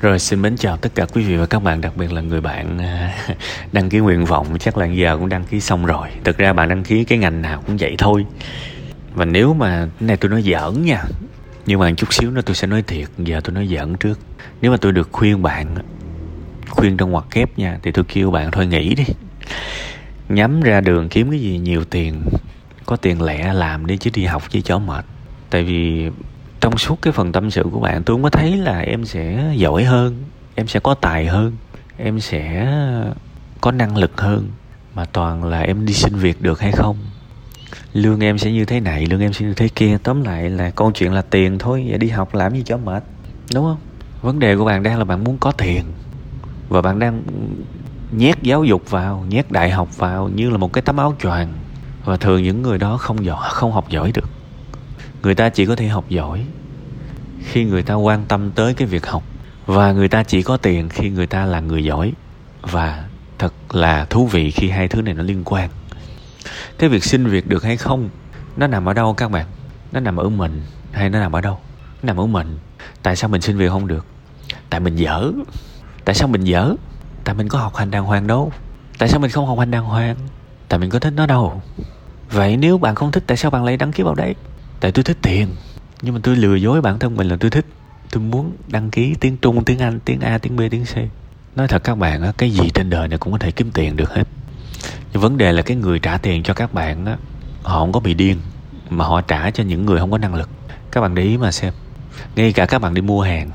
Rồi xin mến chào tất cả quý vị và các bạn, đặc biệt là người bạn à, đăng ký nguyện vọng chắc là giờ cũng đăng ký xong rồi. Thực ra bạn đăng ký cái ngành nào cũng vậy thôi. Và nếu mà cái này tôi nói giỡn nha, nhưng mà chút xíu nữa tôi sẽ nói thiệt, giờ tôi nói giỡn trước. Nếu mà tôi được khuyên bạn, khuyên trong ngoặc kép nha, thì tôi kêu bạn thôi nghỉ đi. Nhắm ra đường kiếm cái gì nhiều tiền, có tiền lẻ làm đi chứ đi học chứ chó mệt. Tại vì trong suốt cái phần tâm sự của bạn, tôi không có thấy là em sẽ giỏi hơn, em sẽ có tài hơn, em sẽ có năng lực hơn, mà toàn là em đi xin việc được hay không. Lương em sẽ như thế này, lương em sẽ như thế kia. Tóm lại là câu chuyện là tiền thôi vậy đi học làm gì cho mệt, đúng không? Vấn đề của bạn đang là bạn muốn có tiền, và bạn đang nhét giáo dục vào, nhét đại học vào như là một cái tấm áo choàng, và thường những người đó không giỏi, không học giỏi được. Người ta chỉ có thể học giỏi khi người ta quan tâm tới cái việc học, và người ta chỉ có tiền khi người ta là người giỏi, và thật là thú vị khi hai thứ này nó liên quan. Cái việc xin việc được hay không, nó nằm ở đâu các bạn? Nó nằm ở mình hay nó nằm ở đâu? Nó nằm ở mình. Tại sao mình xin việc không được? Tại mình dở. Tại sao mình dở? Tại mình có học hành đàng hoàng đâu. Tại sao mình không học hành đàng hoàng? Tại mình có thích nó đâu. Vậy nếu bạn không thích, tại sao bạn lại đăng ký vào đây tại tôi thích tiền nhưng mà tôi lừa dối bản thân mình là tôi thích. Tôi muốn đăng ký tiếng trung, tiếng anh, tiếng a, tiếng b, tiếng c. Nói thật các bạn á, cái gì trên đời này cũng có thể kiếm tiền được hết. Nhưng vấn đề là cái người trả tiền cho các bạn á, họ không có bị điên, mà họ trả cho những người không có năng lực. Các bạn để ý mà xem. Ngay cả các bạn đi mua hàng,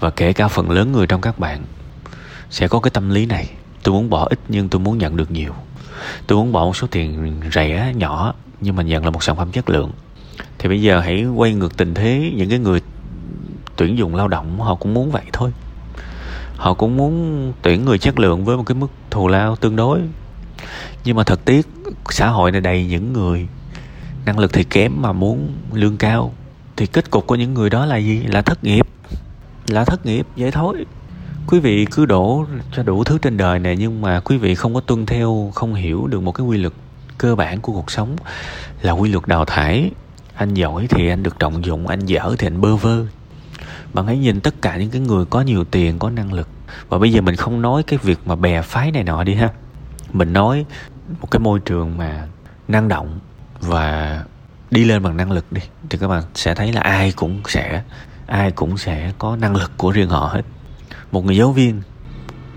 và kể cả phần lớn người trong các bạn, sẽ có cái tâm lý này. Tôi muốn bỏ ít nhưng tôi muốn nhận được nhiều. Tôi muốn bỏ một số tiền rẻ, nhỏ, nhưng mà nhận là một sản phẩm chất lượng thì bây giờ hãy quay ngược tình thế, những cái người tuyển dụng lao động, họ cũng muốn vậy thôi. Họ cũng muốn tuyển người chất lượng với một cái mức thù lao tương đối. Nhưng mà thật tiếc, xã hội này đầy những người năng lực thì kém mà muốn lương cao. Thì kết cục của những người đó là gì? Là thất nghiệp. Là thất nghiệp, vậy thôi. Quý vị cứ đổ cho đủ thứ trên đời này, nhưng mà quý vị không có tuân theo, không hiểu được một cái quy luật cơ bản của cuộc sống là quy luật đào thải anh giỏi thì anh được trọng dụng, anh dở thì anh bơ vơ. Bạn hãy nhìn tất cả những cái người có nhiều tiền, có năng lực. Và bây giờ mình không nói cái việc mà bè phái này nọ đi ha. Mình nói một cái môi trường mà năng động và đi lên bằng năng lực đi. Thì các bạn sẽ thấy là ai cũng sẽ, ai cũng sẽ có năng lực của riêng họ hết. Một người giáo viên,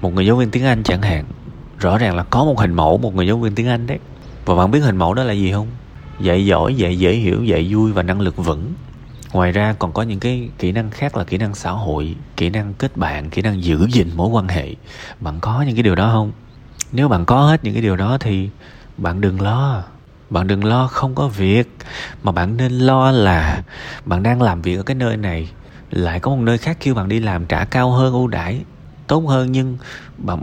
một người giáo viên tiếng anh chẳng hạn, rõ ràng là có một hình mẫu một người giáo viên tiếng anh đấy. Và bạn biết hình mẫu đó là gì không? Dạy giỏi dạy dễ hiểu dạy vui và năng lực vững. Ngoài ra còn có những cái kỹ năng khác là kỹ năng xã hội kỹ năng kết bạn kỹ năng giữ gìn mối quan hệ. Bạn có những cái điều đó không? Nếu bạn có hết những cái điều đó thì bạn đừng lo. Bạn đừng lo không có việc. Mà bạn nên lo là bạn đang làm việc ở cái nơi này lại có một nơi khác kêu bạn đi làm trả cao hơn ưu đãi tốt hơn. Nhưng bạn,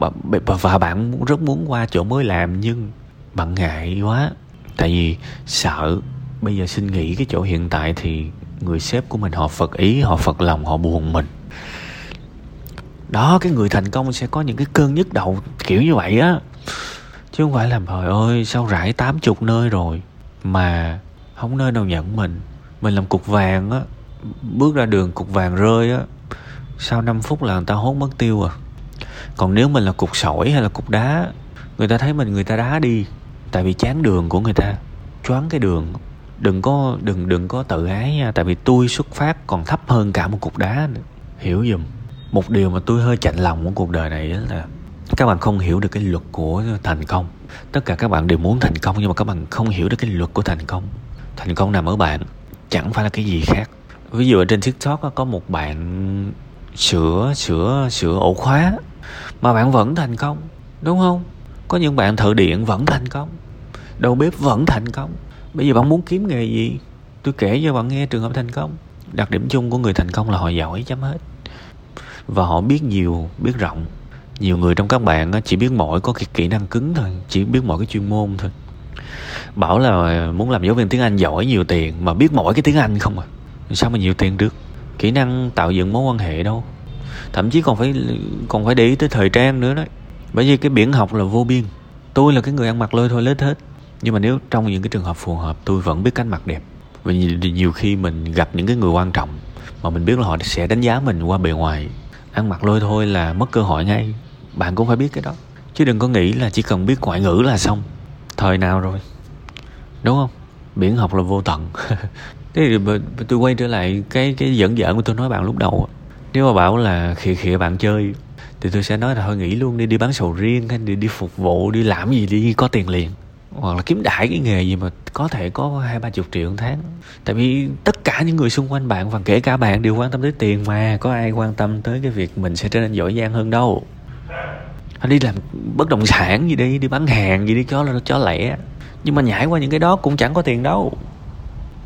và bạn rất muốn qua chỗ mới làm nhưng bạn ngại quá tại vì sợ bây giờ xin nghỉ cái chỗ hiện tại thì người sếp của mình họ phật ý, họ phật lòng, họ buồn mình. Đó, cái người thành công sẽ có những cái cơn nhức đầu kiểu như vậy á. Chứ không phải là, trời ơi, sao rải tám chục nơi rồi mà không nơi nào nhận mình. Mình làm cục vàng á, bước ra đường cục vàng rơi á, sau 5 phút là người ta hốt mất tiêu à. Còn nếu mình là cục sỏi hay là cục đá, người ta thấy mình, người ta đá đi tại vì chán đường của người ta. Choáng cái đường. Đừng có, đừng đừng có tự ái nha. Tại vì tôi xuất phát còn thấp hơn cả một cục đá nữa. Hiểu giùm. Một điều mà tôi hơi chạnh lòng của cuộc đời này là các bạn không hiểu được cái luật của thành công. Tất cả các bạn đều muốn thành công nhưng mà các bạn không hiểu được cái luật của thành công. Thành công nằm ở bạn, chẳng phải là cái gì khác. Ví dụ ở trên tiktok có một bạn sửa sửa sửa ổ khóa, mà bạn vẫn thành công, đúng không? Có những bạn thợ điện vẫn thành công. Đầu bếp vẫn thành công. Bây giờ bạn muốn kiếm nghề gì? Tôi kể cho bạn nghe trường hợp thành công. Đặc điểm chung của người thành công là họ giỏi chấm hết. Và họ biết nhiều, biết rộng. Nhiều người trong các bạn chỉ biết mỗi có cái kỹ năng cứng thôi, chỉ biết mỗi cái chuyên môn thôi. Bảo là muốn làm giáo viên tiếng anh giỏi nhiều tiền, mà biết mỗi cái tiếng anh không à? Sao mà nhiều tiền được? Kỹ năng tạo dựng mối quan hệ đâu. Thậm chí còn phải còn phải để ý tới thời trang nữa đấy bởi vì cái biển học là vô biên. Tôi là cái người ăn mặc lôi thôi lết hết. Nhưng mà nếu trong những cái trường hợp phù hợp, tôi vẫn biết cách mặc đẹp. Vì nhiều khi mình gặp những cái người quan trọng mà mình biết là họ sẽ đánh giá mình qua bề ngoài. Ăn mặc lôi thôi là mất cơ hội ngay. Bạn cũng phải biết cái đó. Chứ đừng có nghĩ là chỉ cần biết ngoại ngữ là xong. Thời nào rồi? Đúng không? Biển học là vô tận. Thế thì tôi quay trở lại cái cái dẫn dở của tôi nói bạn lúc đầu nếu mà bảo là khịa khịa bạn chơi thì tôi sẽ nói là thôi nghỉ luôn đi đi bán sầu riêng hay đi đi phục vụ, đi làm gì đi, có tiền liền. Hoặc là kiếm đại cái nghề gì mà có thể có hai, ba chục triệu một tháng. Tại vì tất cả những người xung quanh bạn, và kể cả bạn đều quan tâm tới tiền mà, có ai quan tâm tới cái việc mình sẽ trở nên giỏi giang hơn đâu. Đi làm bất động sản gì đi đi bán hàng gì đi, cho là, cho lẻ. Nhưng mà nhảy qua những cái đó cũng chẳng có tiền đâu.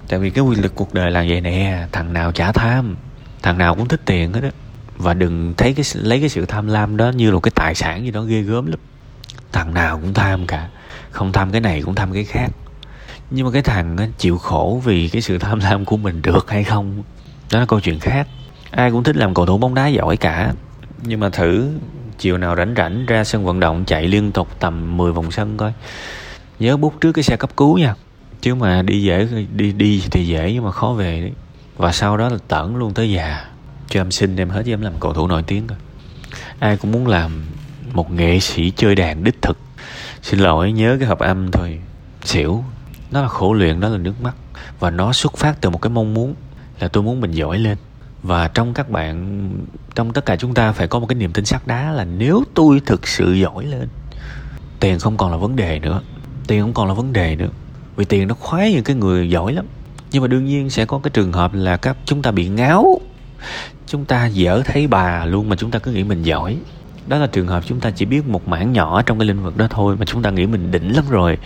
Tại vì cái quy luật cuộc đời là vậy nè, thằng nào chả tham, thằng nào cũng thích tiền hết á và đừng thấy cái lấy cái sự tham lam đó như là cái tài sản gì đó ghê gớm lắm. Thằng nào cũng tham cả. Không tham cái này cũng tham cái khác. Nhưng mà cái thằng chịu khổ vì cái sự tham lam của mình được hay không, đó là câu chuyện khác. Ai cũng thích làm cầu thủ bóng đá giỏi cả. Nhưng mà thử, chiều nào rảnh rảnh ra sân vận động chạy liên tục tầm 10 vòng sân coi. Nhớ bút trước cái xe cấp cứu nha. Chứ mà đi dễ, đi đi thì dễ nhưng mà khó về đấy. Và sau đó là tẩn luôn tới già cho em xin em hết em làm cầu thủ nổi tiếng rồi. Ai cũng muốn làm một nghệ sĩ chơi đàn đích thực. Xin lỗi, nhớ cái hợp âm thôi. Xỉu, nó là khổ luyện, đó là nước mắt. Và nó xuất phát từ một cái mong muốn là tôi muốn mình giỏi lên. Và trong các bạn, trong tất cả chúng ta phải có một cái niềm tin sắt đá là nếu tôi thực sự giỏi lên, tiền không còn là vấn đề nữa. Tiền không còn là vấn đề nữa. Vì tiền nó khoái những cái người giỏi lắm. Nhưng mà đương nhiên sẽ có cái trường hợp là các chúng ta bị ngáo chúng ta dở thấy bà luôn mà chúng ta cứ nghĩ mình giỏi. Đó là trường hợp chúng ta chỉ biết một mảng nhỏ trong cái lĩnh vực đó thôi mà chúng ta nghĩ mình đỉnh lắm rồi.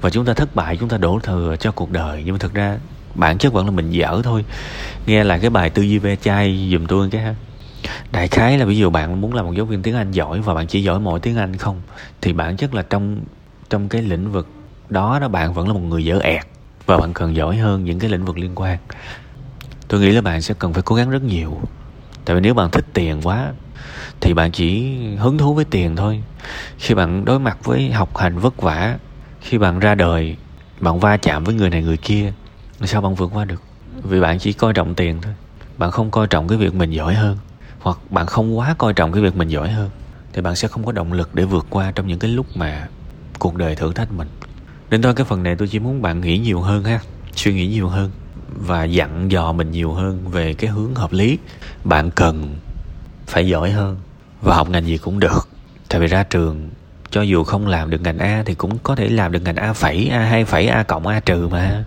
Và chúng ta thất bại, chúng ta đổ thừa cho cuộc đời. Nhưng mà thực ra, bản chất vẫn là mình dở thôi. Nghe lại cái bài tư duy ve chai dùm tôi cái ha. Đại khái là ví dụ bạn muốn làm một giáo viên tiếng anh giỏi và bạn chỉ giỏi mỗi tiếng anh không, thì bản chất là trong trong cái lĩnh vực đó đó bạn vẫn là một người dở ẹt và bạn cần giỏi hơn những cái lĩnh vực liên quan tôi nghĩ là bạn sẽ cần phải cố gắng rất nhiều. Tại vì nếu bạn thích tiền quá, thì bạn chỉ hứng thú với tiền thôi. Khi bạn đối mặt với học hành vất vả, khi bạn ra đời, bạn va chạm với người này người kia, sao bạn vượt qua được? Vì bạn chỉ coi trọng tiền thôi. Bạn không coi trọng cái việc mình giỏi hơn, hoặc bạn không quá coi trọng cái việc mình giỏi hơn, thì bạn sẽ không có động lực để vượt qua trong những cái lúc mà cuộc đời thử thách mình. Nên thôi, cái phần này tôi chỉ muốn bạn nghĩ nhiều hơn ha. Suy nghĩ nhiều hơn và dặn dò mình nhiều hơn về cái hướng hợp lý bạn cần phải giỏi hơn và học ngành gì cũng được tại vì ra trường cho dù không làm được ngành A thì cũng có thể làm được ngành A phẩy, A hai phẩy, A cộng, A trừ mà.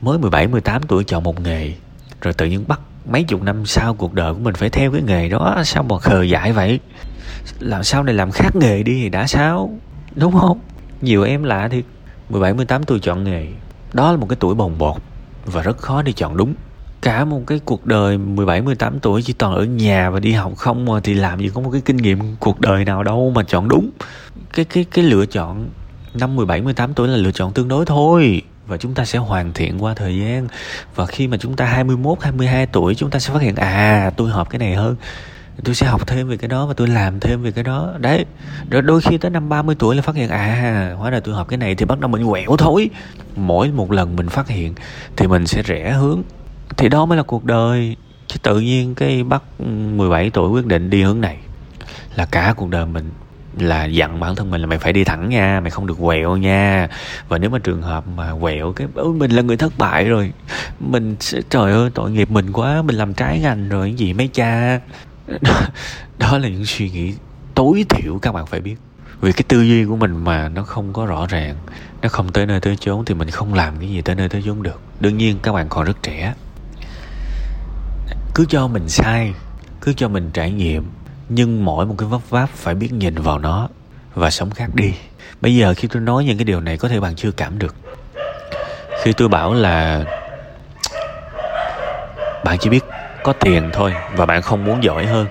Mới 17, 18 tuổi chọn một nghề, rồi tự nhiên bắt mấy chục năm sau cuộc đời của mình phải theo cái nghề đó, sao mà khờ dại vậy? Làm sao này làm khác nghề đi thì đã sao? Đúng không? Nhiều em lạ thì 17, 18 tuổi chọn nghề. Đó là một cái tuổi bồng bột và rất khó để chọn đúng. Cả một cái cuộc đời 17 18 tuổi chỉ toàn ở nhà và đi học không mà thì làm gì có một cái kinh nghiệm cuộc đời nào đâu mà chọn đúng. Cái cái cái lựa chọn năm 17 18 tuổi là lựa chọn tương đối thôi. Và chúng ta sẽ hoàn thiện qua thời gian. Và khi mà chúng ta 21 22 tuổi, chúng ta sẽ phát hiện à tôi hợp cái này hơn tôi sẽ học thêm về cái đó và tôi làm thêm về cái đó. Đấy rồi đôi khi tới năm 30 tuổi là phát hiện à hóa ra tôi học cái này thì bắt đầu mình quẹo thối mỗi một lần mình phát hiện thì mình sẽ rẽ hướng. Thì đó mới là cuộc đời. Chứ tự nhiên cái bắt ừ, 17 tuổi quyết định đi hướng này là cả cuộc đời mình là dặn bản thân mình là mày phải đi thẳng nha, mày không được quẹo nha. Và nếu mà trường hợp mà quẹo cái ừ, mình là người thất bại rồi, mình sẽ, trời ơi, tội nghiệp mình quá, mình làm trái ngành rồi, cái gì mấy cha đó, đó là những suy nghĩ tối thiểu các bạn phải biết. Vì cái tư duy của mình mà nó không có rõ ràng nó không tới nơi tới chốn thì mình không làm cái gì tới nơi tới chốn được. Đương nhiên các bạn còn rất trẻ. Cứ cho mình sai cứ cho mình trải nghiệm nhưng mỗi một cái vấp váp phải biết nhìn vào nó và sống khác đi. Bây giờ khi tôi nói những cái điều này có thể bạn chưa cảm được. Khi tôi bảo là bạn chỉ biết có tiền thôi và bạn không muốn giỏi hơn.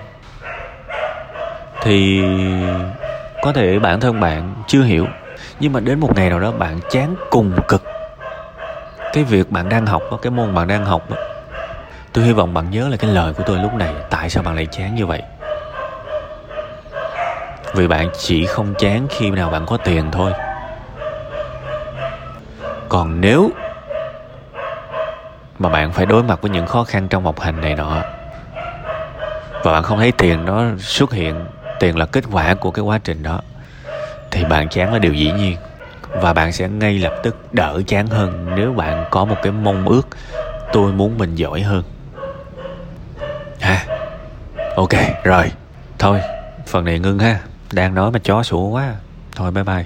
Thì có thể bản thân bạn chưa hiểu, nhưng mà đến một ngày nào đó bạn chán cùng cực. Cái việc bạn đang học cái môn bạn đang học tôi hy vọng bạn nhớ là cái lời của tôi lúc này, tại sao bạn lại chán như vậy? Vì bạn chỉ không chán khi nào bạn có tiền thôi. Còn nếu mà bạn phải đối mặt với những khó khăn trong học hành này nọ. Và bạn không thấy tiền nó xuất hiện, tiền là kết quả của cái quá trình đó, thì bạn chán là điều dĩ nhiên. Và bạn sẽ ngay lập tức đỡ chán hơn nếu bạn có một cái mong ước tôi muốn mình giỏi hơn. Ha? Ok, rồi. Thôi, phần này ngưng ha. Đang nói mà chó sủa quá. Thôi, bye bye.